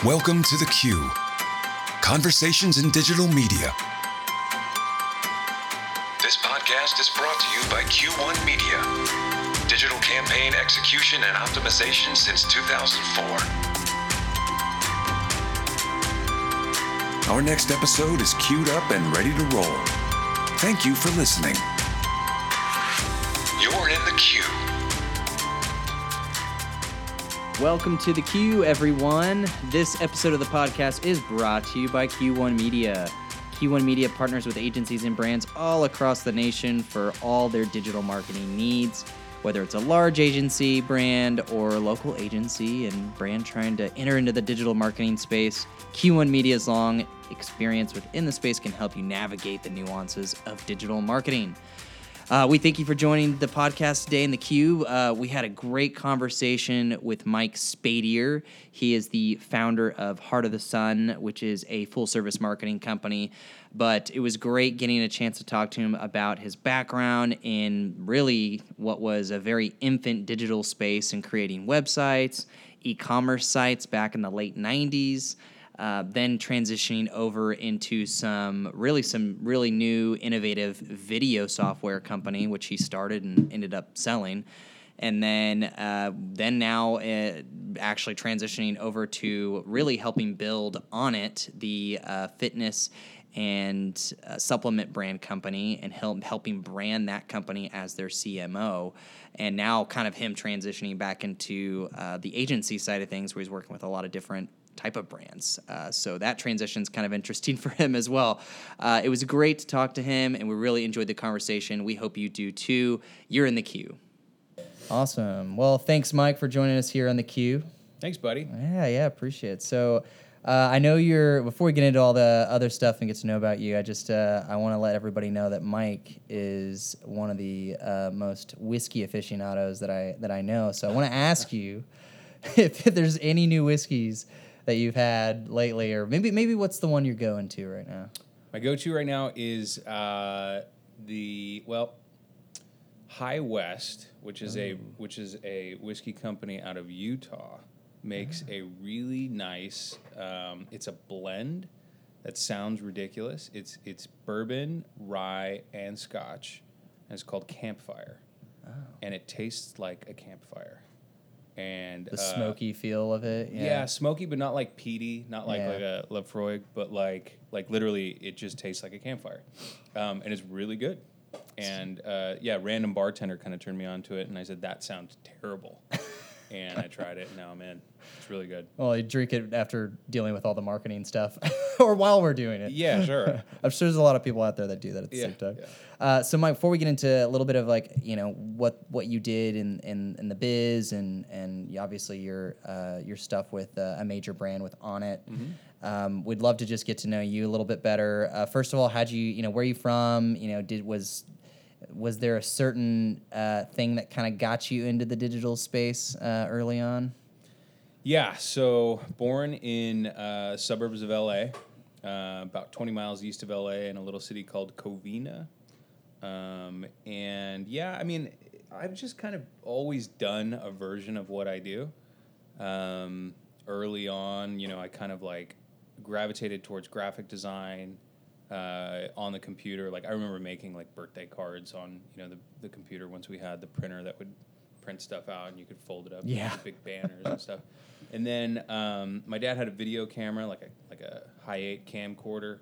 Welcome to The Q Conversations in Digital Media. This podcast is brought to you by Q1 Media, digital campaign execution and optimization since 2004. Our next episode is queued up and ready to roll. Thank you for listening. You're in the queue. Welcome to the Q, everyone. This episode of the podcast is brought to you by Q1 Media. Q1 Media partners with agencies and brands all across the nation for all their digital marketing needs. Whether it's a large agency, brand, or local agency and brand trying to enter into the digital marketing space, Q1 Media's long experience within the space can help you navigate the nuances of digital marketing. Uh, we thank you for joining the podcast today in the queue. Uh, we had a great conversation with Mike Spadier. He is the founder of Heart of the Sun, which is a full service marketing company. But it was great getting a chance to talk to him about his background in really what was a very infant digital space and creating websites, e commerce sites back in the late 90s. Uh, then transitioning over into some really some really new innovative video software company which he started and ended up selling and then uh, then now uh, actually transitioning over to really helping build Onnit the uh, fitness and supplement brand company and help, helping brand that company as their CMO. And now, kind of him transitioning back into uh, the agency side of things, where he's working with a lot of different type of brands. Uh, so that transition is kind of interesting for him as well. Uh, it was great to talk to him, and we really enjoyed the conversation. We hope you do too. You're in the queue. Awesome. Well, thanks, Mike, for joining us here on the queue. Thanks, buddy. Yeah, yeah, appreciate it. So. Uh, I know you're. Before we get into all the other stuff and get to know about you, I just uh, I want to let everybody know that Mike is one of the uh, most whiskey aficionados that I that I know. So I want to ask you if, if there's any new whiskeys that you've had lately, or maybe maybe what's the one you're going to right now? My go-to right now is uh, the well, High West, which is a which is a whiskey company out of Utah, makes a really nice. Um, it's a blend that sounds ridiculous. It's it's bourbon, rye, and Scotch, and it's called Campfire, and it tastes like a campfire. And The uh, smoky feel of it. Yeah. smoky, but not like peaty, not like Yeah. like a Laphroaig, but like like literally, it just tastes like a campfire, um, and it's really good. And uh, yeah, random bartender kind of turned me on to it, and I said that sounds terrible, and I tried it, and now I'm in. It's really good. Well, you drink it after dealing with all the marketing stuff, or while we're doing it. Yeah, sure. I'm sure there's a lot of people out there that do that at the Yeah, same time. yeah. Uh, so, Mike, before we get into a little bit of like you know what what you did in in, in the biz and and obviously your uh, your stuff with uh, a major brand with Onnit, Mm-hmm. um, we'd love to just get to know you a little bit better. Uh, first of all, how'd you you know where are you from? You know, did was was there a certain uh, thing that kind of got you into the digital space uh, early on? Yeah, so born in uh, suburbs of LA, uh, about 20 miles east of LA, in a little city called Covina. Um, and yeah, I mean, I've just kind of always done a version of what I do. Um, early on, you know, I kind of like gravitated towards graphic design uh, on the computer. Like I remember making like birthday cards on you know the, the computer once we had the printer that would print stuff out and you could fold it up Yeah. big banners and stuff. And then um, my dad had a video camera, like a like a high eight camcorder.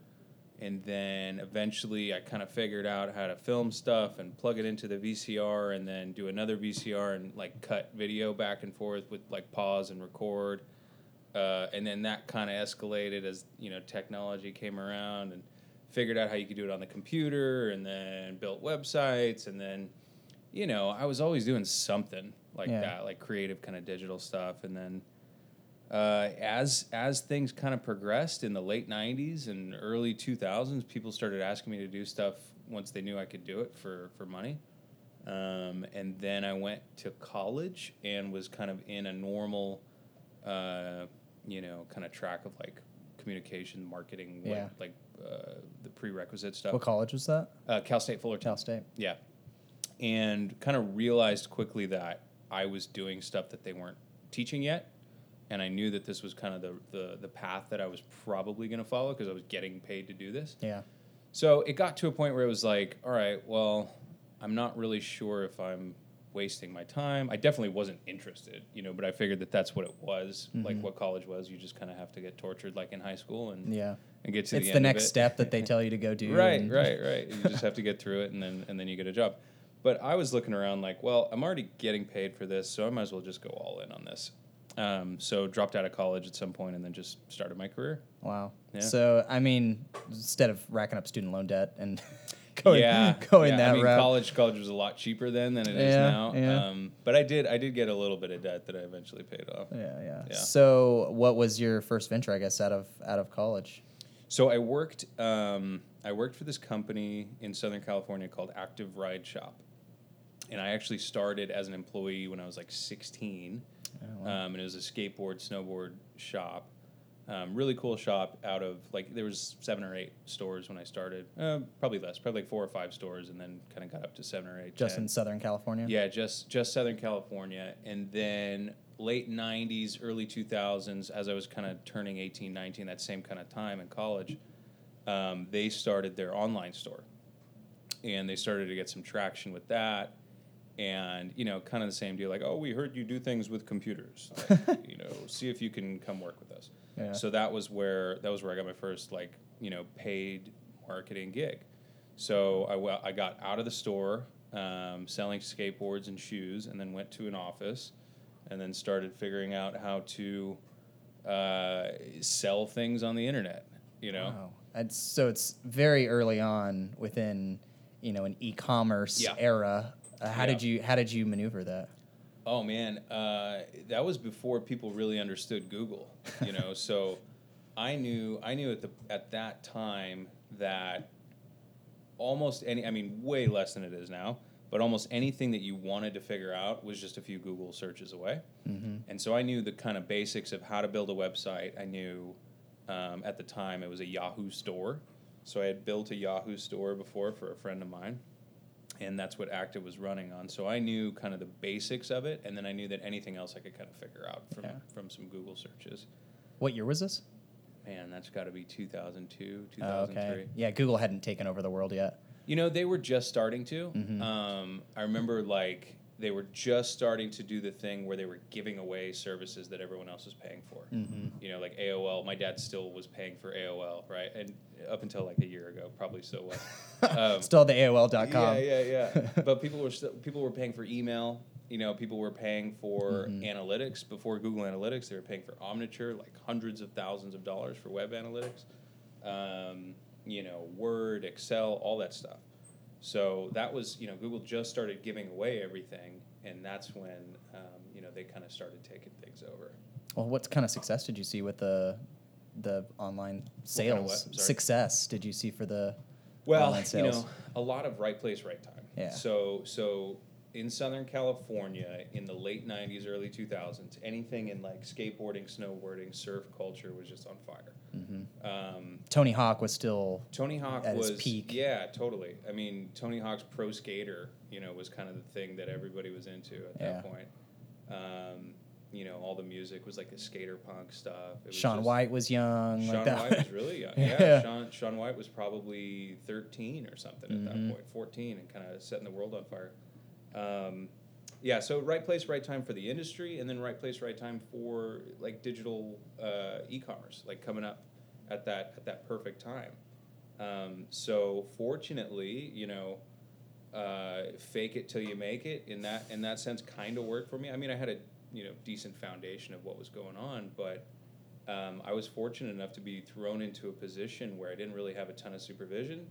And then eventually, I kind of figured out how to film stuff and plug it into the VCR, and then do another VCR and like cut video back and forth with like pause and record. Uh, and then that kind of escalated as you know technology came around and figured out how you could do it on the computer, and then built websites, and then you know I was always doing something like Yeah. that, like creative kind of digital stuff, and then uh, as as things kind of progressed in the late '90s and early 2000s, people started asking me to do stuff once they knew I could do it for for money. Um, and then I went to college and was kind of in a normal, uh, you know, kind of track of like communication, marketing, what- Yeah. like uh, the prerequisite stuff. What college was that? Uh, Cal State Fullerton. Cal State. Yeah. And kind of realized quickly that I was doing stuff that they weren't teaching yet. and I knew that this was kind of the the, the path that I was probably going to follow because I was getting paid to do this. Yeah. So it got to a point where it was like, all right, well, I'm not really sure if I'm wasting my time. I definitely wasn't interested, you know, but I figured that that's what it was, like what college was. You just kind of have to get tortured like in high school and Mm-hmm. Yeah. and get to the It's the, the, next it. step that they tell you to go do. right, and- right, right. You just have to get through it and then and then you get a job. But I was looking around like, well, I'm already getting paid for this, so I might as well just go all in on this. Um, so dropped out of college at some point and then just started my career. Wow. Yeah. So I mean, instead of racking up student loan debt and going yeah, going yeah. that I mean, route, college college was a lot cheaper then than it is Yeah, now. yeah. Um, but I did I did get a little bit of debt that I eventually paid off. yeah, yeah, Yeah. So what was your first venture? I guess out of out of college. So I worked um, I worked for this company in Southern California called Active Ride Shop, and I actually started as an employee when I was like 16, Oh, um, and it was a skateboard snowboard shop. Um, really cool shop out of like there was seven or eight stores when I started, uh, probably less, probably like four or five stores, and then kind of got up to seven or eight. Just 10. in Southern California. Yeah, just just Southern California, and then late '90s, early 2000s, as I was kind of turning 18, 19, that same kind of time in college, um, they started their online store, and they started to get some traction with that, and you know, kind of the same deal, like, oh, we heard you do things with computers, like, you know, see if you can come work with us. Yeah. So that was where that was where I got my first like you know paid marketing gig. So I, I got out of the store um, selling skateboards and shoes, and then went to an office, and then started figuring out how to uh, sell things on the internet. You know, Wow. And so it's very early on within, you know, an e-commerce Yeah. era. Uh, how Yeah. did you how did you maneuver that? Oh man, uh, that was before people really understood Google. You know, so I knew I knew at the at that time that almost any I mean way less than it is now, but almost anything that you wanted to figure out was just a few Google searches away. And so I knew the kind of basics of how to build a website. I knew um, at the time it was a Yahoo store, so I had built a Yahoo store before for a friend of mine and that's what Active was running on. So I knew kind of the basics of it, and then I knew that anything else I could kind of figure out from Yeah. from some Google searches. What year was this? Man, that's got to be 2002, Oh, 2003. okay. Yeah, Google hadn't taken over the world yet. You know, they were just starting to. Mhm. Um, I remember like they were just starting to do the thing where they were giving away services that everyone else was paying for. Mm-hmm. You know, like AOL. My dad still was paying for AOL, right? And up until like a year ago, probably still was. Um, Still the AOL.com. Yeah, yeah, yeah. but people were still, people were paying for email. You know, people were paying for Mhm. analytics before Google Analytics. They were paying for Omniture, like hundreds of thousands of dollars for web analytics. Um, you know, Word, Excel, all that stuff. So that was, you know, Google just started giving away everything, and that's when, um, you know, they kind of started taking things over. Well, what kind of success did you see with the the online kind of sales success? Did you see for the Well, online you know, a lot of right place, right time. Yeah. So, so in Southern California, in the late '90s, early 2000s, anything in like skateboarding, snowboarding, surf culture was just on fire. Mhm. Um, Tony Hawk was still Tony Hawk At was its peak. Yeah, totally. I mean, Tony Hawk's Pro Skater, you know, was kind of the thing that everybody was into at Yeah. that point. Um, you know, all the music was like the skater punk stuff. It was Shaun just- White was young. Shaun like that. White was really young. Yeah, Yeah. Shaun, Shaun White was probably 13 or something at Mhm. that point, 14, and kind of setting the world on fire. Um, yeah, so right place, right time for the industry, and then right place, right time for like digital uh, e-commerce, like coming up at that at that perfect time. Um, so fortunately, you know, uh, fake it till you make it in that in that sense kind of worked for me. I mean, I had a you know decent foundation of what was going on, but um, I was fortunate enough to be thrown into a position where I didn't really have a ton of supervision.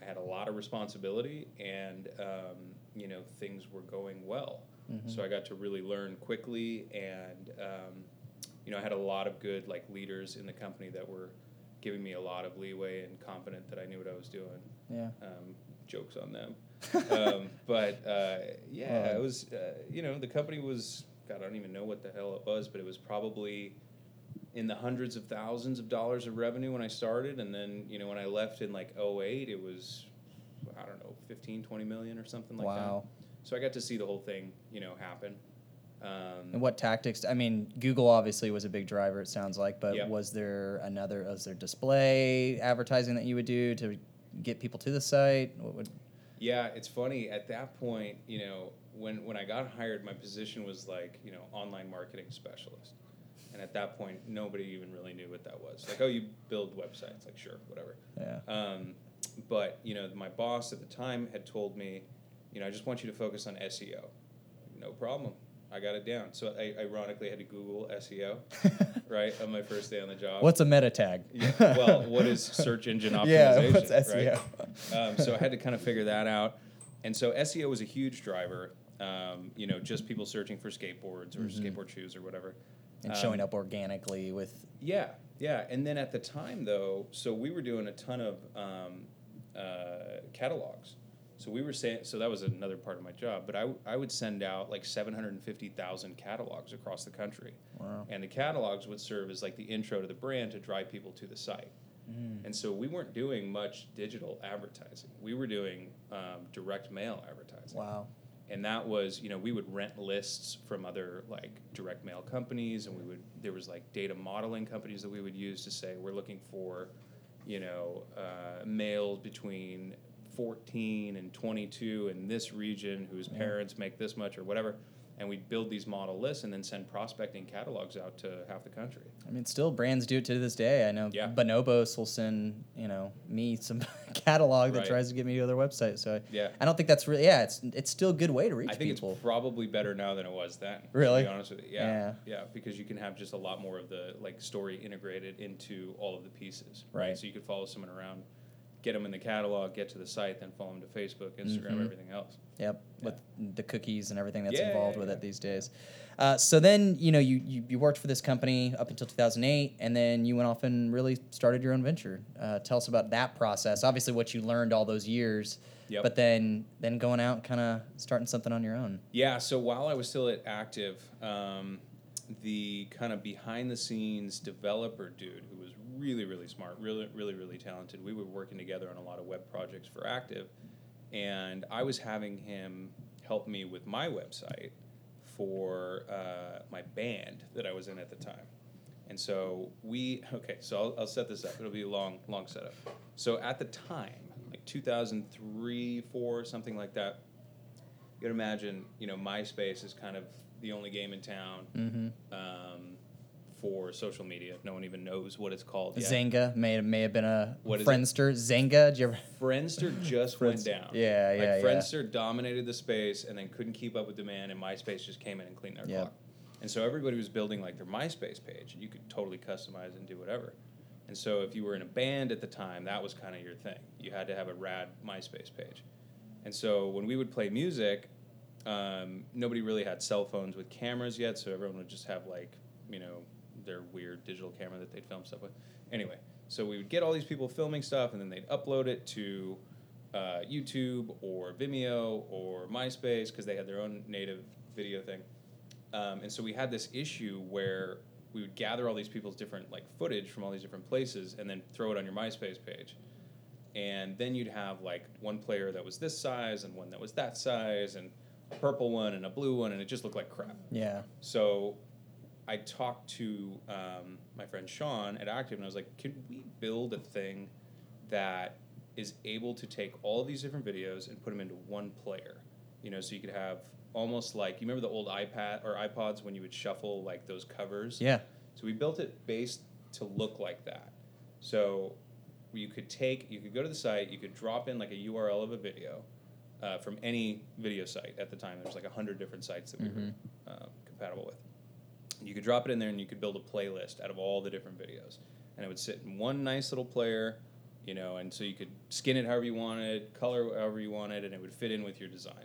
I had a lot of responsibility, and um, you know things were going well. Mhm. So I got to really learn quickly, and um, you know I had a lot of good like leaders in the company that were giving me a lot of leeway and confident that I knew what I was doing. Yeah. Um, jokes on them, um, but uh, yeah, Well, it was uh, you know the company was God I don't even know what the hell it was, but it was probably in the hundreds of thousands of dollars of revenue when I started, and then you know when I left in like 08, it was I don't know 15, 20 million or something like wow. that. So I got to see the whole thing you know happen. Um, And what tactics? I mean, Google obviously was a big driver. It sounds like, but was there another? Was there display advertising that you would do to get people to the site? What would? Yeah, it's funny. At that point, you know, when when I got hired, my position was like, you know, online marketing specialist. And at that point, nobody even really knew what that was. Like, oh, you build websites. Like, sure, whatever. Yeah. Um, but you know, my boss at the time had told me, you know, I just want you to focus on SEO. No problem. I got it down. So I ironically had to Google SEO, right, on my first day on the job. What's a meta tag? Yeah, well, what is search engine optimization? Yeah, what's E right? SEO? Um, so I had to kind of figure that out. And so SEO was a huge driver. Um, you know, just people searching for skateboards or skateboard shoes or whatever. and showing Um, up organically with Yeah, yeah. And then at the time, though, so we were doing a ton of um, uh, catalogs. So we were saying, so that was another part of my job. But I, w- I would send out like 750,000 catalogs across the country. Wow. And the catalogs would serve as like the intro to the brand to drive people to the site. Mm. And so we weren't doing much digital advertising. We were doing um, direct mail advertising wow. And that was you know we would rent lists from other like direct mail companies and we would there was like data modeling companies that we would use to say we're looking for you know uh, males between 14 and 22 in this region whose parents make this much or whatever and we'd build these model lists and then send prospecting catalogs out to half the country I mean, still brands do it to this day. I know Yeah. Bonobos will send you know me some catalog that Right. tries to get me to their website. So Yeah. I don't think that's really yeah. It's it's still a good way to reach people. I think people. it's probably better now than it was then. Really? To be honest with you, yeah, Yeah. yeah, because you can have just a lot more of the like story integrated into all of the pieces, Right. So you could follow someone around, get them in the catalog, get to the site, then follow them to Facebook, Instagram, Mhm. everything else. Yep, with the cookies and everything that's Yeah, involved yeah, with yeah. it these days. Uh, so then, you know, you, you, you worked for this company up until 2008, and then you went off and really started your own venture. Uh, tell us about that process. Obviously, what you learned all those years, Yep. but then then going out, kind of starting something on your own. Yeah. So while I was still at Active, um, the kind of behind the scenes developer dude who was really really smart, really really really talented. We were working together on a lot of web projects for Active, and I was having him help me with my website for uh, my band that I was in at the time. And so we okay, so I'll, I'll set this up. It'll be a long, long setup. So at the time, like 2003, four, something like that, you can imagine, you know, MySpace is kind of the only game in town Mm-hmm. um, for social media. No one even knows what it's called. yet. Xanga may have, may have been a What? Friendster. Xanga, did you ever? Friendster just went down. Yeah, like yeah, yeah. Friendster dominated the space and then couldn't keep up with demand, and MySpace just came in and cleaned their Yep. clock. And so everybody was building like their MySpace page, and you could totally customize and do whatever. And so if you were in a band at the time, that was kind of your thing. You had to have a rad MySpace page. And so when we would play music, um, nobody really had cell phones with cameras yet, so everyone would just have like, you know, their weird digital camera that they'd film stuff with. Anyway, so we would get all these people filming stuff, and then they'd upload it to uh, YouTube or Vimeo or MySpace because they had their own native video thing. Um, and so we had this issue where we would gather all these people's different like footage from all these different places and then throw it on your MySpace page. And then you'd have like one player that was this size and one that was that size and purple one and a blue one and it just looked like crap. Yeah. So I talked to um, my friend Sean at Active, and I was like, "Could we build a thing that is able to take all these different videos and put them into one player? You know, so you could have almost like you remember the old iPad or iPods when you would shuffle like those covers. Yeah. So we built it based to look like that. So you could take, you could go to the site, you could drop in like a URL of a video uh, from any video site at the time. There's like a hundred different sites that we Mhm. were uh, compatible with. You could drop it in there and you could build a playlist out of all the different videos, and it would sit in one nice little player, you know, and so you could skin it however you wanted, color however you wanted, and it would fit in with your design.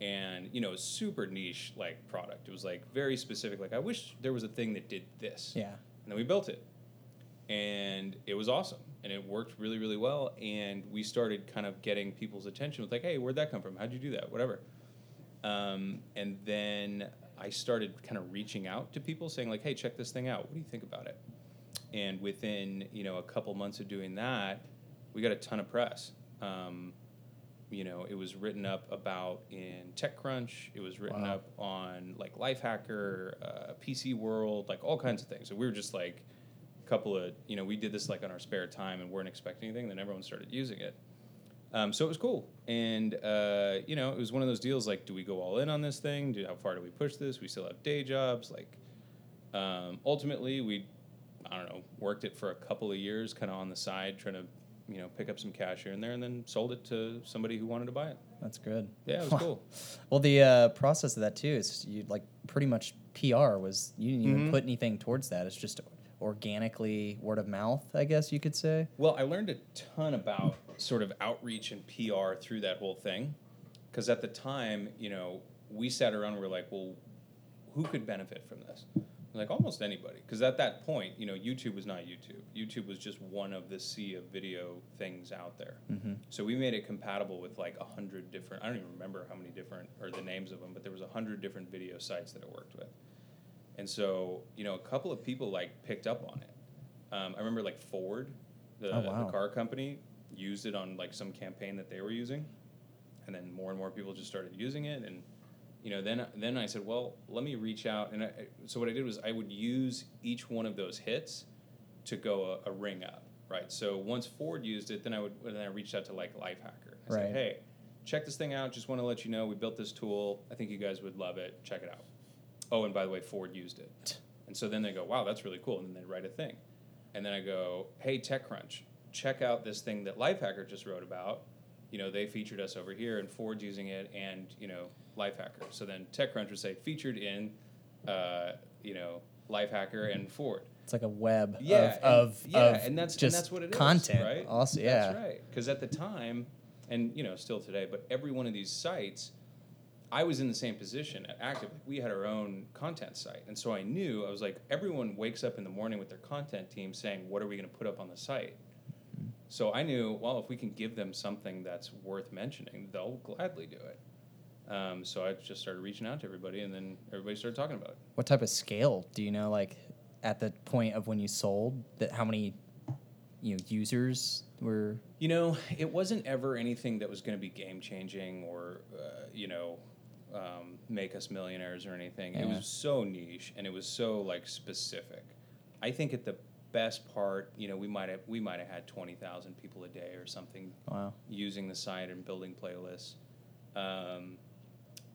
And you know, a super niche like product. It was like very specific. Like I wish there was a thing that did this. Yeah. And then we built it. And it was awesome. And it worked really, really well. And we started kind of getting people's attention with like, hey, where'd that come from? How'd you do that? Whatever. Um, and then I started kind of reaching out to people saying, like, hey, check this thing out. What do you think about it? And within, you know, a couple months of doing that, we got a ton of press. Um, you know, it was written up about in TechCrunch. It was written Wow. up on like Lifehacker, uh, PC World, like all kinds of things. So we were just like couple of, you know, we did this like on our spare time and weren't expecting anything. Then everyone started using it. Um, so it was cool, and uh, you know, it was one of those deals. Like, do we go all in on this thing? Do how far do we push this? We still have day jobs. Like, um, ultimately, we, I don't know, worked it for a couple of years, kind of on the side, trying to, you know, pick up some cash here and there, and then sold it to somebody who wanted to buy it. That's good. Yeah, it was cool. Well, the uh, process of that too is you like pretty much PR was you didn't even Mhm. put anything towards that. It's just organically word of mouth, I guess you could say. Well, I learned a ton about sort of outreach and PR through that whole thing. Because at the time, you know, we sat around and we were like, well, who could benefit from this? Like almost anybody. Because at that point, you know, YouTube was not YouTube. YouTube was just one of the sea of video things out there. Mm-hmm. So we made it compatible with like a hundred different. I don't even remember how many different or the names of them, but there was a hundred different video sites that it worked with. And so you know, a couple of people like picked up on it. Um, I remember like Ford, the, Oh, wow. the car company, used it on like some campaign that they were using, and then more and more people just started using it. And you know, then then I said, well, let me reach out. And I, so what I did was I would use each one of those hits to go a, a ring up, right? So once Ford used it, then I would then I reached out to like Lifehacker. I Right. said, hey, check this thing out. Just want to let you know we built this tool. I think you guys would love it. Check it out. Oh, and by the way, Ford used it. And so then they go, wow, that's really cool. And then they write a thing. And then I go, hey, TechCrunch, check out this thing that Lifehacker just wrote about. You know, they featured us over here, and Ford's using it, and you know, Lifehacker. So then TechCrunch would say featured in, uh, you know, Lifehacker and Ford. It's like a web Yeah, of, of, and, yeah, of and that's just and that's what it is, content. right? Also, yeah. that's right. Because at the time, and you know, still today, but every one of these sites, I was in the same position at Active. Like we had our own content site, and so I knew I was like, everyone wakes up in the morning with their content team saying, "What are we going to put up on the site?" So I knew, well, if we can give them something that's worth mentioning, they'll gladly do it. Um, so I just started reaching out to everybody, and then everybody started talking about it. What type of scale do you know? Like at the point of when you sold, that how many you know users were? You know, it wasn't ever anything that was going to be game changing or, uh, you know, um, make us millionaires or anything. It was so niche and it was so like specific. I think at the best part, you know, we might have we might have had twenty thousand people a day or something Wow. using the site and building playlists. Um,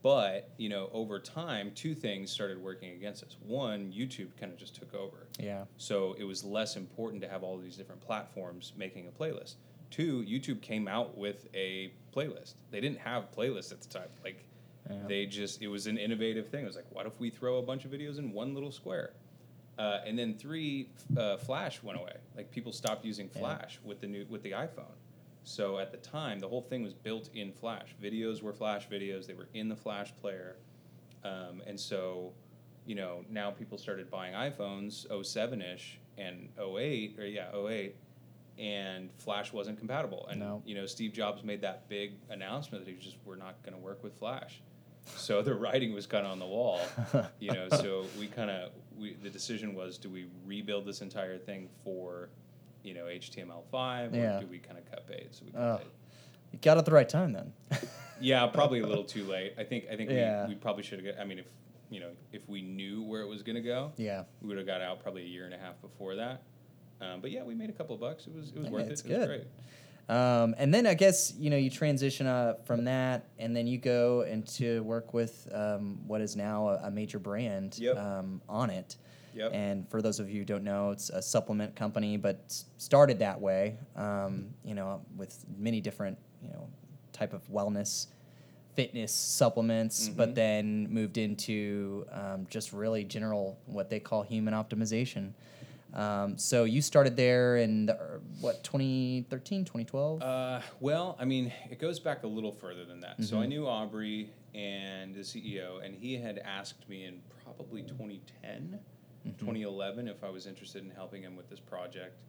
but you know, over time, two things started working against us. One, YouTube kind of just took over. Yeah. So it was less important to have all these different platforms making a playlist. Two, YouTube came out with a playlist. They didn't have playlists at the time. Like Yeah. they just it was an innovative thing. It was like, what if we throw a bunch of videos in one little square? Uh, and then three, uh, Flash went away. Like people stopped using Yeah. Flash with the new with the iPhone. So at the time, the whole thing was built in Flash. Videos were Flash videos. They were in the Flash player, um, and so you know now people started buying iPhones 07 ish and 08 or yeah 08 and Flash wasn't compatible. And No. you know Steve Jobs made that big announcement that he was just we're not going to work with Flash. So the writing was kind of on the wall, you know. So we kind of we the decision was do we rebuild this entire thing for you know HTML5 or Yeah. do we kind of cut bait? So we cut Oh. bait. You got it at the right time then. Yeah, probably a little too late. I think I think Yeah. we, we probably should have. I mean, if you know, if we knew where it was going to go, yeah. we would have got out probably a year and a half before that. Um, but yeah, we made a couple of bucks. It was it was Yeah, worth it. It was good. great. Um, and then I guess you know you transition uh, from that, and then you go into work with um, what is now a, a major brand Yep. um, Onnit. Yep. And for those of you who don't know, it's a supplement company, but started that way. Um, you know, with many different you know type of wellness, fitness supplements, but Mhm. then moved into um, just really general what they call human optimization. Um, so you started there in the, er, what 2013, 2012? Uh, well, I mean, it goes back a little further than that. So I Mhm. knew Aubrey and the CEO, and he had asked me in probably 2010, Mhm. 2011 if I was interested in helping him with this project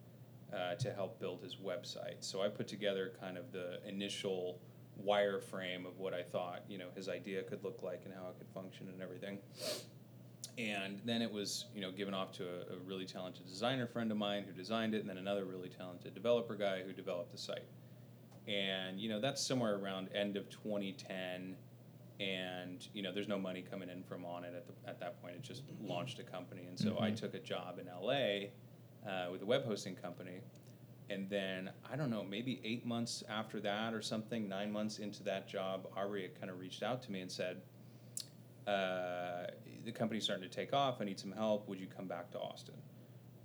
uh, to help build his website. So I put together kind of the initial wireframe of what I thought, you know, his idea could look like and how it could function and everything. And then it was, you know, given off to a, a really talented designer friend of mine who designed it, and then another really talented developer guy who developed the site. and you know that's somewhere around end of 2010 and you know there's no money coming in from Onnit at, the, at that point it just launched a company and so i Mhm. took a job in la uh, with a web hosting company and then i don't know maybe eight months after that or something nine months into that job Aubrey kind of reached out to me and said uh, the company's starting to take off i need some help would you come back to austin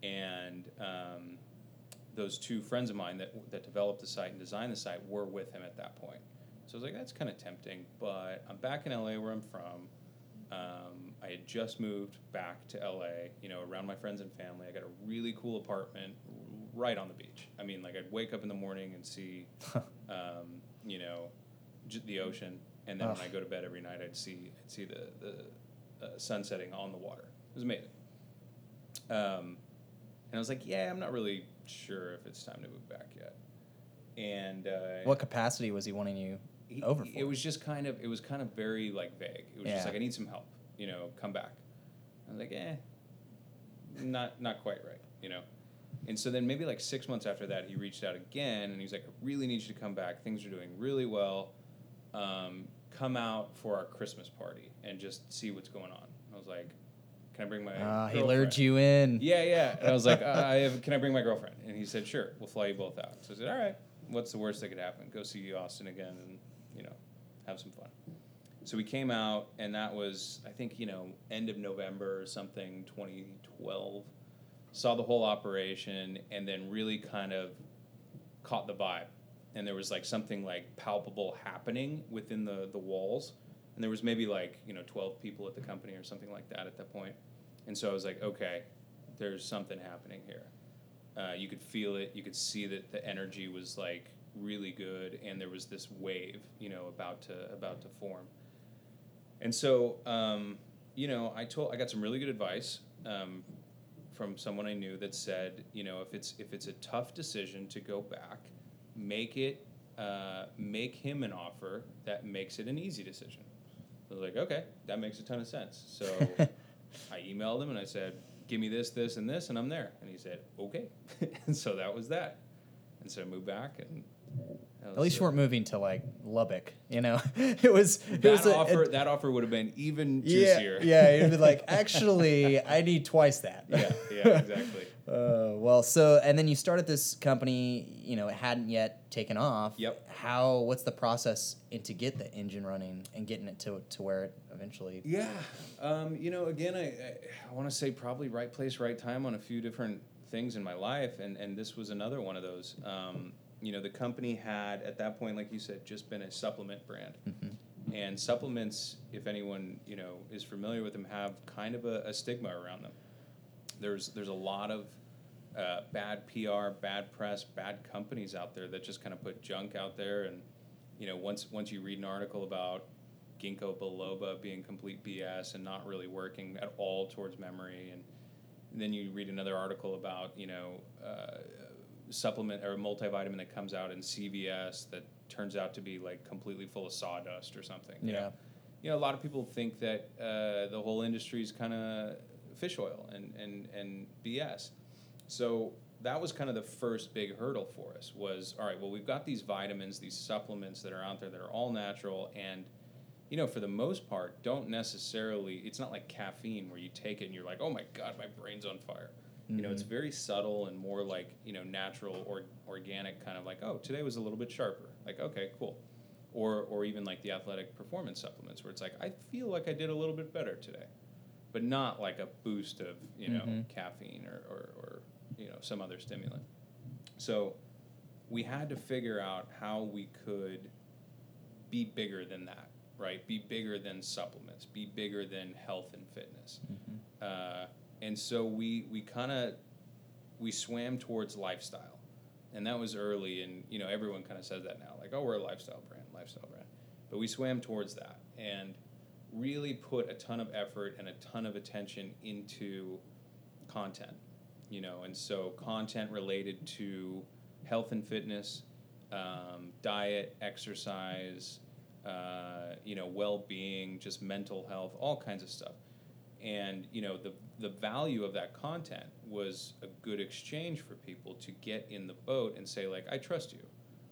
and um, those two friends of mine that, that developed the site and designed the site were with him at that point. So I was like, that's kind of tempting, but I'm back in LA where I'm from. Um, I had just moved back to LA, you know, around my friends and family. I got a really cool apartment right on the beach. I mean, like I'd wake up in the morning and see, um, you know, j- the ocean, and then when I go to bed every night, I'd see I'd see the the uh, sun on the water. It was amazing. Um, and I was like, yeah, I'm not really sure if it's time to move back yet. And uh, What capacity was he wanting you he- over for? It was just kind of it was kind of very like vague. It was just like I need some help. You know, come back. I was like, eh, not not quite right. You know. And so then maybe like six months after that, he reached out again and he's like, I really need you to come back. Things are doing really well. Um, come out for our Christmas party and just see what's going on. I was like, Can I bring my? Ah, he lured you in. Yeah, yeah. And I was like, uh, I have, can I bring my girlfriend? And he said, sure, we'll fly you both out. So I said, all right. What's the worst that could happen? Go see Austin again and, you know, have some fun. So we came out, and that was, I think, you know, end of November or something, 2012. Saw the whole operation, and then really kind of caught the vibe. And there was like something like palpable happening within the, the walls. And there was maybe like, you know, 12 people at the company or something like that at that point. And so I was like, okay, there's something happening here. Uh, you could feel it. You could see that the energy was like really good, and there was this wave, you know, about to about to form. And so, um, you know, I told I got some really good advice um, from someone I knew that said, you know, if it's if it's a tough decision to go back, make it uh, make him an offer that makes it an easy decision. I was like, okay, that makes a ton of sense. So I emailed him and I said, give me this, this, and this, and I'm there. And he said, okay. and so that was that. And so I moved back and. At least you weren't moving to like Lubbock, you know. it was it That was a- offer, a- that offer would have been even juicier. yeah. yeah. It'd be like, actually, I need twice that. yeah, yeah, exactly. Uh, well, so and then you started this company. You know, it hadn't yet taken off. Yep. How? What's the process into get the engine running and getting it to to where it eventually? Yeah, um, you know, again, I, I, I want to say probably right place, right time on a few different things in my life, and and this was another one of those. Um, you know, the company had at that point, like you said, just been a supplement brand, and supplements, if anyone you know is familiar with them, have kind of a, a stigma around them. There's there's a lot of uh, bad PR, bad press, bad companies out there that just kind of put junk out there, and you know, once once you read an article about ginkgo biloba being complete BS and not really working at all towards memory, and then you read another article about you know uh, supplement or a multivitamin that comes out in CVS that turns out to be like completely full of sawdust or something. you know? Yeah. You know, a lot of people think that uh, the whole industry is kind of fish oil and, and, and BS. So that was kind of the first big hurdle for us was, all right, well, we've got these vitamins, these supplements that are out there that are all natural and, you know, for the most part, don't necessarily, it's not like caffeine where you take it and you're like, oh my God, my brain's on fire. You know, it's very subtle and more like, you know, natural or organic kind of like, oh, today was a little bit sharper. Like, okay, cool. Or, or even like the athletic performance supplements where it's like, I feel like I did a little bit better today. But not like a boost of, you know, Mhm. caffeine or, or, or, you know, some other stimulant. So we had to figure out how we could be bigger than that, right? Be bigger than supplements, be bigger than health and fitness. Uh, and so we we kind of we swam towards lifestyle, and that was early. And you know everyone kind of says that now, like oh we're a lifestyle brand, lifestyle brand. But we swam towards that and really put a ton of effort and a ton of attention into content, you know, and so content related to health and fitness, um, diet, exercise, uh, you know, well-being, just mental health, all kinds of stuff. And you know, the the value of that content was a good exchange for people to get in the boat and say like, I trust you,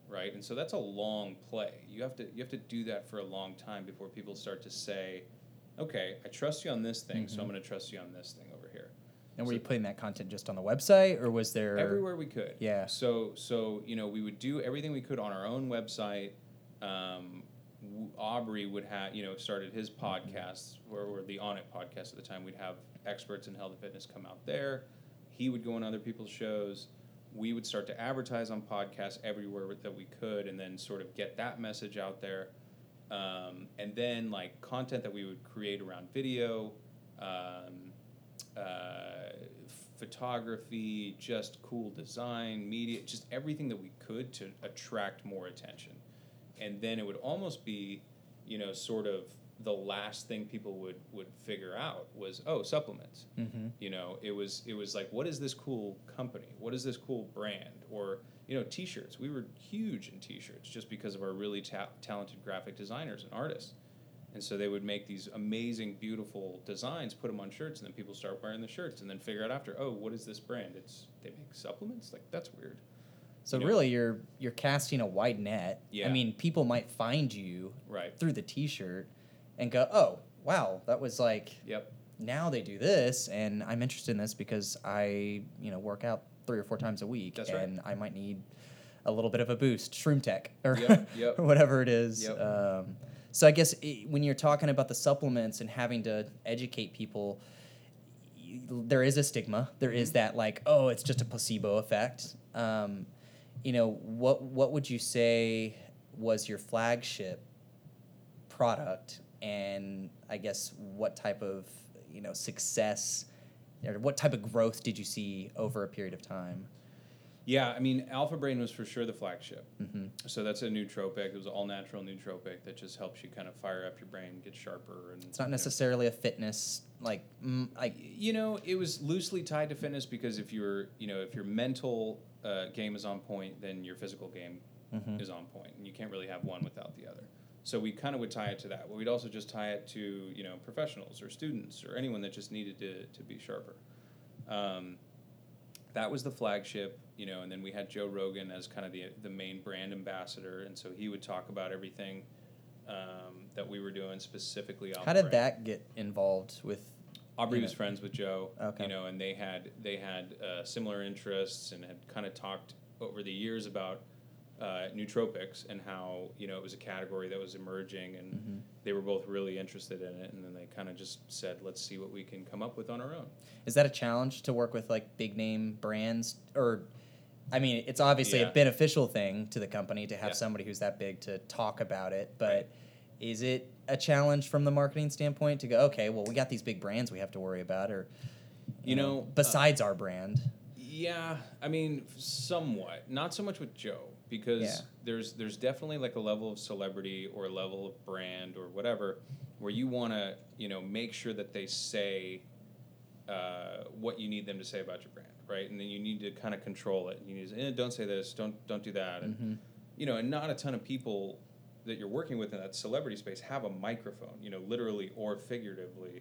right? And so that's a long play. You have to you have to do that for a long time before people start to say, okay, I trust you on this thing, so I'm going to trust you on this thing over here. And were you putting that content just on the website, or was there everywhere we could. Yeah. So so you know we would do everything we could on our own website. Um, Aubrey would have you know started his podcasts were the Onnit podcast at the time. We'd have experts in health and fitness come out there. He would go on other people's shows. We would start to advertise on podcasts everywhere that we could, and then sort of get that message out there. Um, and then like content that we would create around video. Um, uh, photography, just cool design, media, just everything that we could to attract more attention. And then it would almost be, you know, sort of the last thing people would would figure out was oh supplements. Mhm. You know, it was it was like what is this cool company? What is this cool brand? Or you know, t-shirts. We were huge in t-shirts just because of our really ta- talented graphic designers and artists. And so they would make these amazing, beautiful designs, put them on shirts, and then people start wearing the shirts, and then figure out after, oh, what is this brand? It's they make supplements. Like that's weird. So you know. really, you're you're casting a wide net. Yeah. I mean, people might find you Right. through the T-shirt and go, "Oh, wow, that was like." Yep. Now they do this, and I'm interested in this because I, you know, work out three or four times a week, That's right. and I might need a little bit of a boost, Shroom Tech, or, Yep, yep. or whatever it is. Yep. Um, so I guess i when you're talking about the supplements and having to educate people, there is a stigma. There is Mm-hmm. that like, oh, it's just a placebo effect. Um, you know, what what would you say was your flagship product, and I guess what type of you know success or what type of growth did you see over a period of time? Yeah, I mean, Alpha Brain was for sure the flagship. Mhm. So that's a nootropic. It was all natural nootropic that just helps you kind of fire up your brain, get sharper, and It's not you know, necessarily a fitness like mm, like you know it was loosely tied to fitness because if your you know if your mental uh, game is on point then your physical game Mhm. is on point. point and you can't really have one without the other so we kind of would tie it to that but we'd also just tie it to you know professionals or students or anyone that just needed to, to be sharper um, that was the flagship you know and then we had joe rogan as kind of the, the main brand ambassador and so he would talk about everything um, that we were doing specifically how did brand. that get involved with Aubrey was know- friends with Joe. Okay. You know, and they had they had uh, similar interests and had kind of talked over the years about uh, nootropics and how you know it was a category that was emerging, and Mm-hmm. they were both really interested in it. And then they kind of just said, "Let's see what we can come up with on our own." Is that a challenge to work with like big name brands or I mean, it's obviously Yeah. a beneficial thing to the company to have Yeah. somebody who's that big to talk about it, but Right. is it a challenge from the marketing standpoint to go, okay, well, we got these big brands we have to worry about or You know, uh, besides our brand. Yeah, I mean, somewhat. Not so much with Joe because Yeah. there's there's definitely like a level of celebrity or a level of brand or whatever where you want to you know make sure that they say uh, what you need them to say about your brand, right? And then you need to kind of control it. You need to say, eh, don't say this, don't don't do that, and Mhm. you know, and not a ton of people that you're working with in that celebrity space have a microphone, you know, literally or figuratively,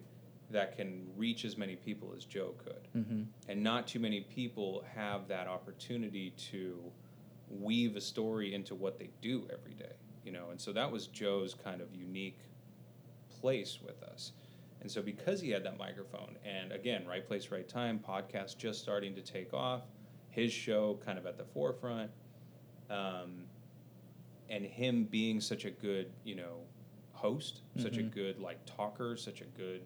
that can reach as many people as Joe could Mm-hmm. and not too many people have that opportunity to weave a story into what they do every day you know and so that was joe's kind of unique place with us and so because he had that microphone and again right place right time podcast just starting to take off his show kind of at the forefront um, and him being such a good you know host such a Mhm. good like talker such a good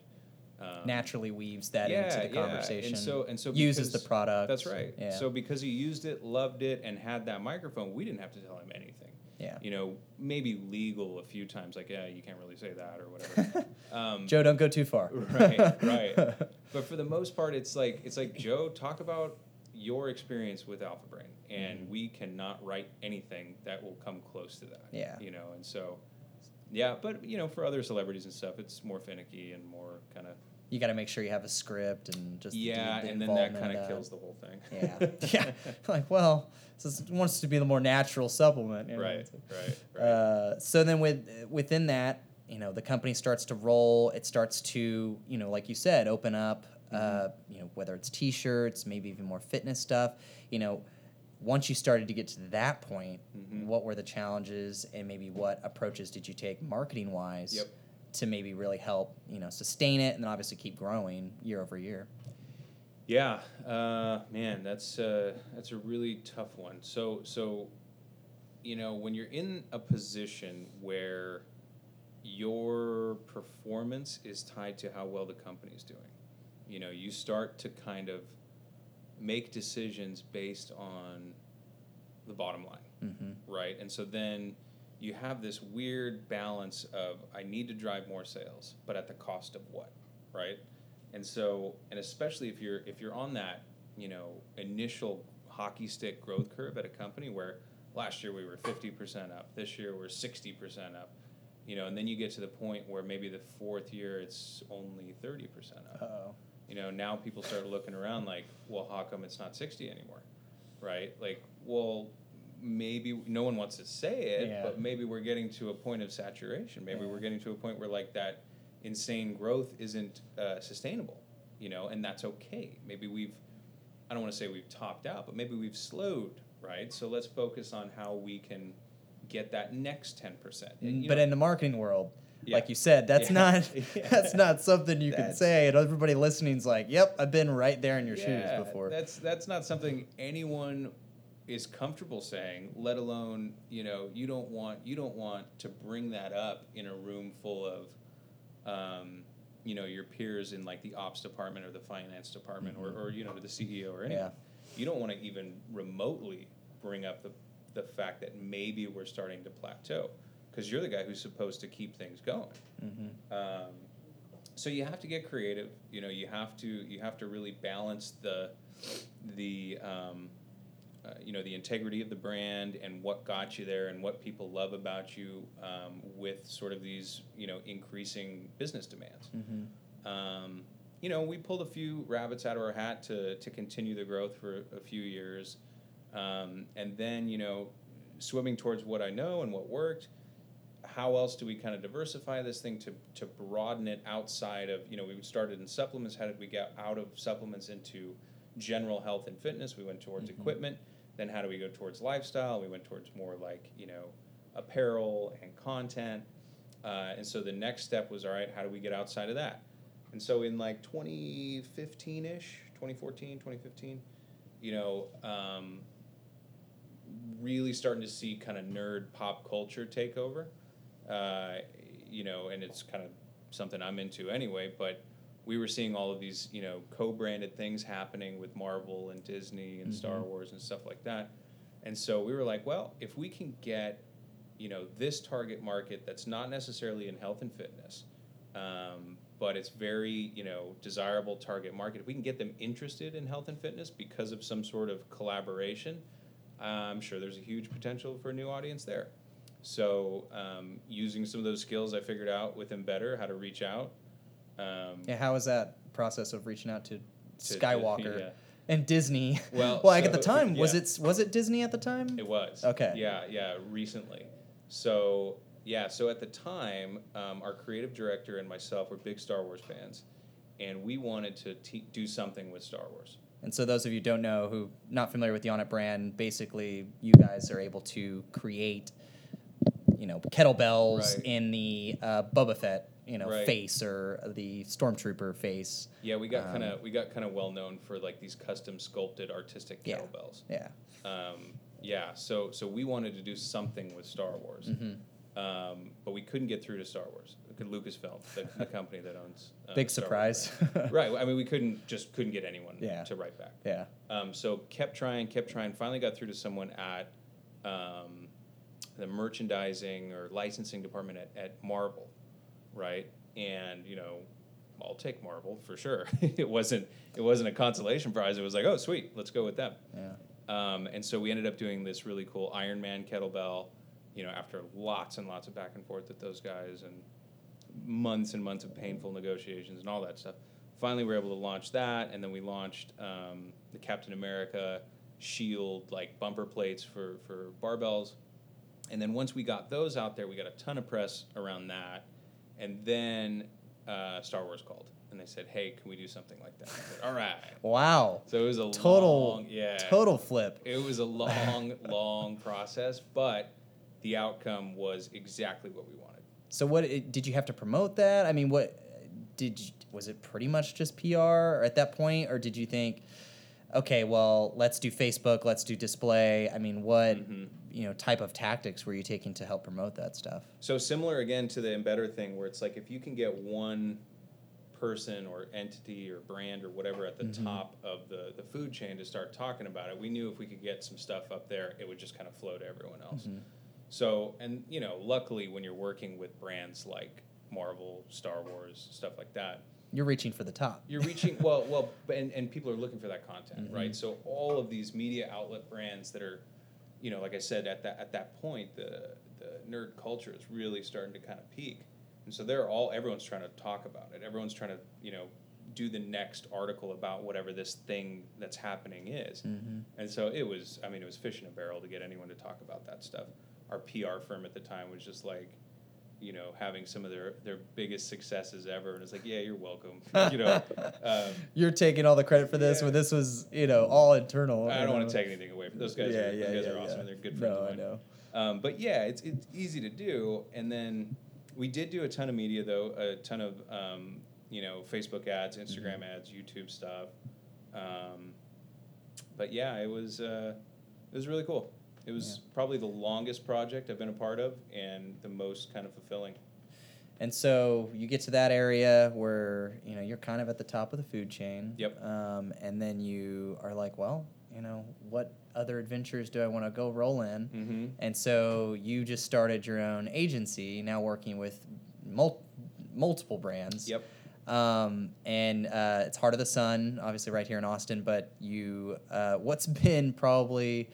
um, Naturally weaves that yeah, into the yeah. conversation. And so and so uses the product. That's right. Yeah. So because he used it, loved it, and had that microphone, we didn't have to tell him anything. Yeah. You know, maybe legal a few times, like yeah, you can't really say that or whatever. um, Joe, don't go too far. right, right. But for the most part, it's like it's like Joe, talk about your experience with Alpha Brain, and Mm-hmm. we cannot write anything that will come close to that. Yeah. You know, and so. Yeah, but you know, for other celebrities and stuff, it's more finicky and more kind of you got to make sure you have a script and just yeah, the and then that kind of kills the whole thing. Yeah, yeah. Like, well, this is- wants to be the more natural supplement. you know, right, right, right. Uh, so then with within that, you know, the company starts to roll. It starts to, you know, like you said, open up. Uh, Mm-hmm. you know, whether it's T-shirts, maybe even more fitness stuff. You know, once you started to get to that point, Mhm. what were the challenges and maybe what approaches did you take marketing wise Yep. To maybe really help you know sustain it and then obviously keep growing year over year? Yeah, uh, man, that's uh, that's a really tough one. So so, you know, when you're in a position where your performance is tied to how well the company is doing, you know, you start to kind of make decisions based on the bottom line Mm-hmm. right? And so then you have this weird balance of I need to drive more sales, but at the cost of what, right? And so, and especially if you're if you're on that, you know, initial hockey stick growth curve at a company where last year we were 50% up, this year we're 60% up, you know, and then you get to the point where maybe the fourth year it's only 30% up. Oh, you know now people start looking around like well how come it's not 60 anymore right? Like well maybe no one wants to say it Yeah. but maybe we're getting to a point of saturation maybe Yeah. we're getting to a point where like that insane growth isn't uh, sustainable you know and that's okay maybe we've i don't want to say we've topped out but maybe we've slowed right so let's focus on how we can get that next 10% And, but know, in the marketing world, Yeah. like you said, that's not that's not something you can say, and everybody listening's like, "Yep, I've been right there in your shoes before." That's that's not something anyone is comfortable saying. Let alone you know you don't want you don't want to bring that up in a room full of, um, you know, your peers in like the ops department or the finance department or, or you know the CEO or anyone. Yeah. You don't want to even remotely bring up the the fact that maybe we're starting to plateau because you're the guy who's supposed to keep things going. hmm Um, so you have to get creative. You know, you have to you have to really balance the the um, uh, you know the integrity of the brand and what got you there and what people love about you um, with sort of these you know increasing business demands. hmm Um, you know, we pulled a few rabbits out of our hat to to continue the growth for a few years, um, and then you know, swimming towards what I know and what worked. How else do we kind of diversify this thing to to broaden it outside of you know we started in supplements. How did we get out of supplements into general health and fitness? We went towards Mhm. equipment. Then how do we go towards lifestyle? We went towards more like you know apparel and content. Uh, and so the next step was all right, how do we get outside of that? And so in like 2015 ish, 2014, 2015, you know, um, really starting to see kind of nerd pop culture take over. Uh, you know, and it's kind of something I'm into anyway, but we were seeing all of these, you know, co branded things happening with Marvel and Disney and Star Mhm. Wars and stuff like that. And so we were like, well, if we can get, you know, this target market that's not necessarily in health and fitness, um, but it's very, you know, desirable target market. If we can get them interested in health and fitness because of some sort of collaboration, I'm sure there's a huge potential for a new audience there. So um, using some of those skills I figured out with Embedder, how to reach out. Um, Yeah, how was that process of reaching out to to- to- Skywalker yeah. and Disney? Well, like at the so- time, was it was it Disney at the time? It was. Okay. Yeah, yeah, recently. So, yeah, so at the time, um, our creative director and myself were big Star Wars fans, and we wanted to te- do something with Star Wars. And so those of you don't know who not familiar with the Onnit brand, basically you guys are able to create, you know, kettlebells Right. in the uh, Boba Fett, you know, Right. face or the stormtrooper face. Yeah, we got kind Um, of we got kind of well known for like these custom sculpted artistic Yeah. kettlebells. Yeah. Um, yeah, so so we wanted to do something with Star Wars, hmm um, but we couldn't get through to Star Wars. Could Lucasfilm, the, the company that owns. Uh, Big Star surprise. right. I mean, we couldn't just couldn't get anyone Yeah. to write back. Yeah. Um, so kept trying, kept trying. Finally got through to someone at um, the merchandising or licensing department at, at Marvel, right? And you know, I'll take Marvel for sure. it wasn't it wasn't a consolation prize. It was like, oh sweet, let's go with them. Yeah. Um, and so we ended up doing this really cool Iron Man kettlebell. You know, after lots and lots of back and forth with those guys and months and months of painful negotiations and all that stuff. Finally, we were able to launch that, and then we launched um, the Captain America Shield like bumper plates for for barbells. And then once we got those out there, we got a ton of press around that, and then uh, Star Wars called, and they said, "Hey, can we do something like that?" Said, "All right." Wow. So it was a Total, long, yeah, total flip. It was a long, long process, but the outcome was exactly what we wanted. So what did you have to promote that? I mean, what did you, was it pretty much just PR at that point, or did you think, okay, well, let's do Facebook, let's do display? I mean, what Mm-hmm. you know type of tactics were you taking to help promote that stuff? So similar again to the embedder thing, where it's like if you can get one person or entity or brand or whatever at the top of the, the food chain to start talking about it, we knew if we could get some stuff up there, it would just kind of flow to everyone else. So, and you know, luckily when you're working with brands like Marvel, Star Wars, stuff like that, You're reaching for the top. you're reaching well, well, and, and people are looking for that content, mm-hmm. right? So all of these media outlet brands that are, you know, like I said, at that at that point, the the nerd culture is really starting to kind of peak, and so they're all everyone's trying to talk about it. Everyone's trying to you know do the next article about whatever this thing that's happening is, mm-hmm. and so it was. I mean, it was fish in a barrel to get anyone to talk about that stuff. Our PR firm at the time was just like you know, having some of their, their biggest successes ever. And it's like, yeah, you're welcome. you know, um, You're taking all the credit for this Yeah. when this was, you know, all internal. I don't want to take anything away from those guys. Yeah, are, yeah, those guys are awesome and they're good friends No, of I know. Um, but yeah, it's, it's easy to do. And then we did do a ton of media though, a ton of, um, you know, Facebook ads, Instagram Mm-hmm. ads, YouTube stuff. Um, but yeah, it was, uh, it was really cool. It was probably the longest project I've been a part of and the most kind of fulfilling. And so you get to that area where you know you're kind of at the top of the food chain. Yep. Um, and then you are like, well, you know, what other adventures do I want to go roll in? Mm-hmm. And so you just started your own agency, now working with mul- multiple brands. Yep. Um, and uh, it's Heart of the Sun, obviously right here in Austin. But you, uh, what's been probably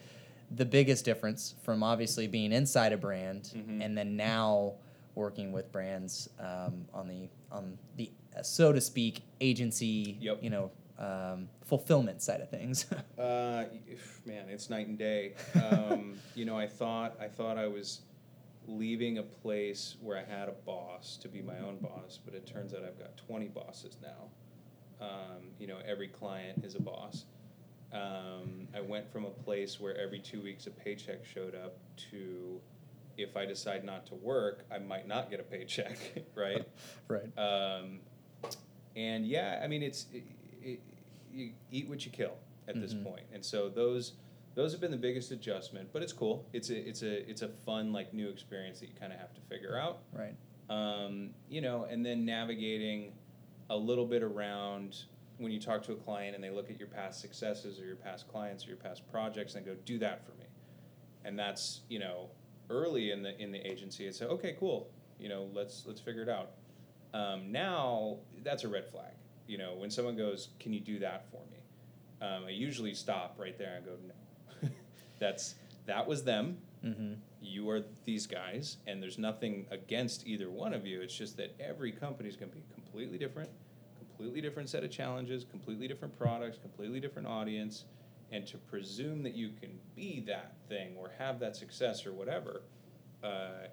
the biggest difference from obviously being inside a brand Mhm. and then now working with brands um, on the on the uh, so to speak agency, Yep. you know, um, fulfillment side of things. Uh, man, it's night and day. Um, you know, I thought I thought I was leaving a place where I had a boss to be my own boss, but it turns out I've got twenty bosses now. Um, you know, every client is a boss. Um, I went from a place where every two weeks a paycheck showed up to if I decide not to work, I might not get a paycheck, right? right. Um, and yeah, I mean, it's it, it, you eat what you kill at this Mhm. point. and so those those have been the biggest adjustment. But it's cool. It's a it's a it's a fun like new experience that you kind of have to figure out. Right. Um, you know, and then navigating a little bit around when you talk to a client and they look at your past successes or your past clients or your past projects and they go, "Do that for me," and that's you know early in the in the agency. It's okay, cool. You know, let's let's figure it out. Um, now that's a red flag. You know, when someone goes, "Can you do that for me?" Um, I usually stop right there and go, "No." that's that was them Mm-hmm. you are these guys, and there's nothing against either one of you. It's just that every company is going to be completely different, completely different set of challenges, completely different products, completely different audience, and to presume that you can be that thing or have that success or whatever, uh,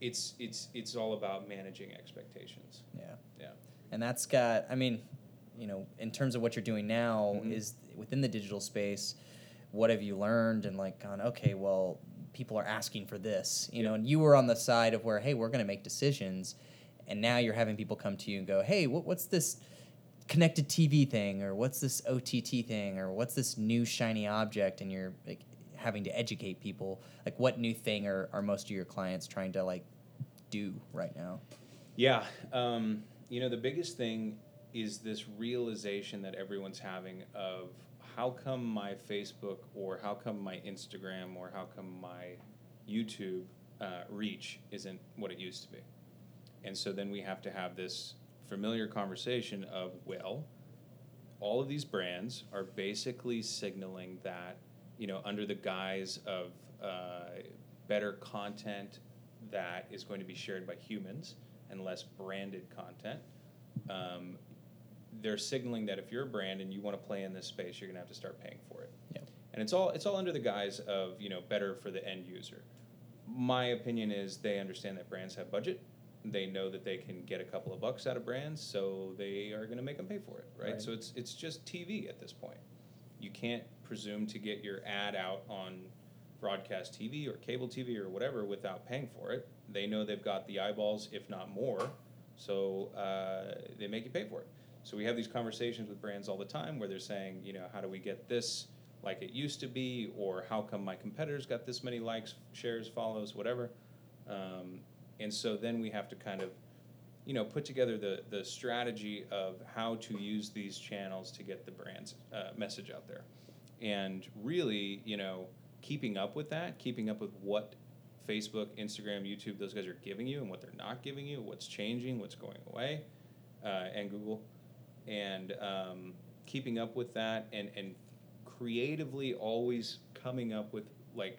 it's it's it's all about managing expectations. Yeah. Yeah. and that's got i mean you know in terms of what you're doing now Mhm. is within the digital space what have you learned and like gone okay well people are asking for this you know and you were on the side of where hey we're going to make decisions and now you're having people come to you and go hey what, what's this connected tv thing or what's this ott thing or what's this new shiny object and you're like having to educate people like what new thing are, are most of your clients trying to like do right now Yeah. Um, you know, the biggest thing is this realization that everyone's having of how come my Facebook or how come my Instagram or how come my YouTube uh, reach isn't what it used to be. And so then we have to have this familiar conversation of, well, all of these brands are basically signaling that, you know, under the guise of uh, better content that is going to be shared by humans and less branded content. Um, they're signaling that if you're a brand and you want to play in this space, you're going to have to start paying for it. Yep. And it's all it's all under the guise of you know better for the end user. My opinion is they understand that brands have budget, they know that they can get a couple of bucks out of brands, so they are going to make them pay for it, right? Right. So it's it's just TV at this point. You can't presume to get your ad out on broadcast TV or cable TV or whatever without paying for it. They know they've got the eyeballs, if not more, so uh, they make you pay for it. So we have these conversations with brands all the time where they're saying, you know, how do we get this like it used to be, or how come my competitors got this many likes, shares, follows, whatever. Um, and so then we have to kind of, you know, put together the the strategy of how to use these channels to get the brand's uh, message out there, and really, you know, keeping up with that, keeping up with what Facebook, Instagram, YouTube, those guys are giving you and what they're not giving you, what's changing, what's going away, uh, and Google, and um, keeping up with that, and and creatively always coming up with like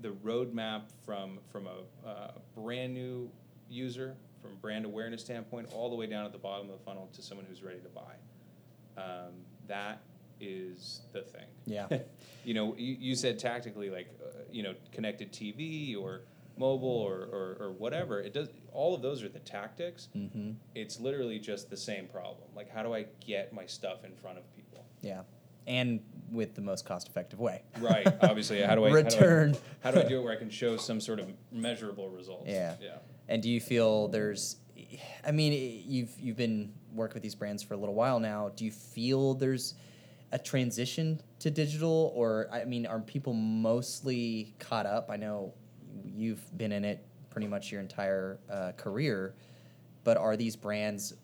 the roadmap from from a uh, brand new user, from brand awareness standpoint, all the way down at the bottom of the funnel to someone who's ready to buy. Um, that is the thing. Yeah. you know, you, you said tactically, like uh, you know, connected TV or mobile or, or, or whatever. It does. All of those are the tactics. Mm-hmm. It's literally just the same problem. Like, how do I get my stuff in front of people? Yeah. And with the most cost effective way. Right. Obviously, how do I Return. How do I, how do I do it where I can show some sort of measurable results? Yeah. Yeah. And do you feel there's, I mean, you've you've been working with these brands for a little while now. Do you feel there's a transition to digital, or I mean, are people mostly caught up? I know you've been in it pretty much your entire uh, career, but are these brands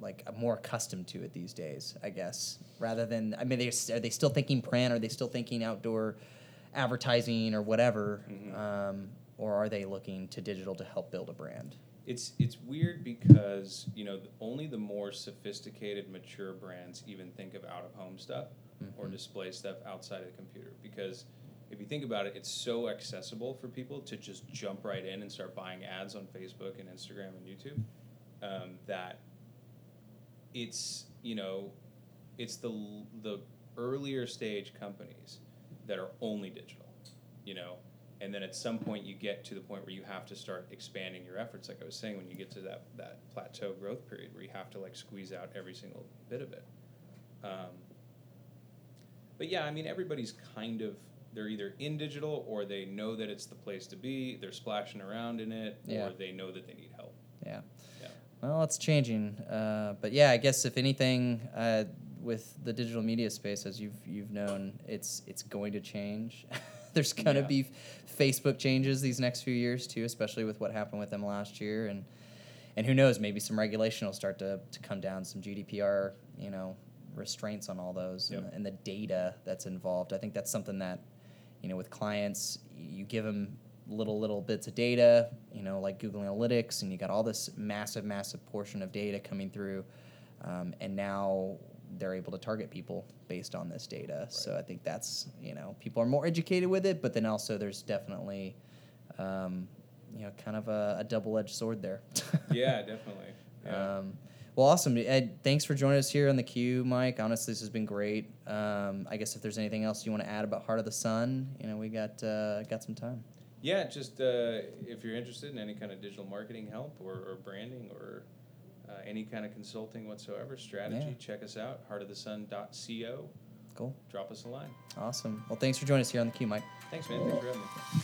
like more accustomed to it these days? I guess rather than I mean, they, are they still thinking print? Are they still thinking outdoor advertising or whatever? Um, or are they looking to digital to help build a brand? It's it's weird because you know only the more sophisticated, mature brands even think of out of home stuff or display stuff outside of the computer. Because if you think about it, it's so accessible for people to just jump right in and start buying ads on Facebook and Instagram and YouTube um, that it's you know it's the the earlier stage companies that are only digital you know and then at some point you get to the point where you have to start expanding your efforts like i was saying when you get to that that plateau growth period where you have to like squeeze out every single bit of it um, but yeah i mean everybody's kind of they're either in digital or they know that it's the place to be they're splashing around in it Yeah. or they know that they need help Yeah. Well, it's changing, uh, but yeah, I guess if anything, uh, with the digital media space, as you've you've known, it's it's going to change. There's gonna Yeah. be Facebook changes these next few years too, especially with what happened with them last year, and and who knows, maybe some regulation will start to, to come down, some GDPR, you know, restraints on all those, and, Yep. the, and the data that's involved. I think that's something that, you know, with clients, you give them little little bits of data, you know, like Google Analytics, and you got all this massive, massive portion of data coming through, um, and now they're able to target people based on this data. So I think that's you know people are more educated with it, but then also there's definitely, um, you know, kind of a, a double edged sword there. yeah definitely yeah. Um, well, awesome. Ed, thanks for joining us here on the queue, Mike. Honestly, this has been great. Um, I guess if there's anything else you want to add about Heart of the Sun, you know, we got uh, got some time. Yeah, just uh, if you're interested in any kind of digital marketing help or, or branding or uh, any kind of consulting whatsoever, strategy, Yeah. check us out, heartofthesun.co. Cool. Drop us a line. Awesome. Well, thanks for joining us here on the queue, Mike. Thanks, man. Thanks for having me.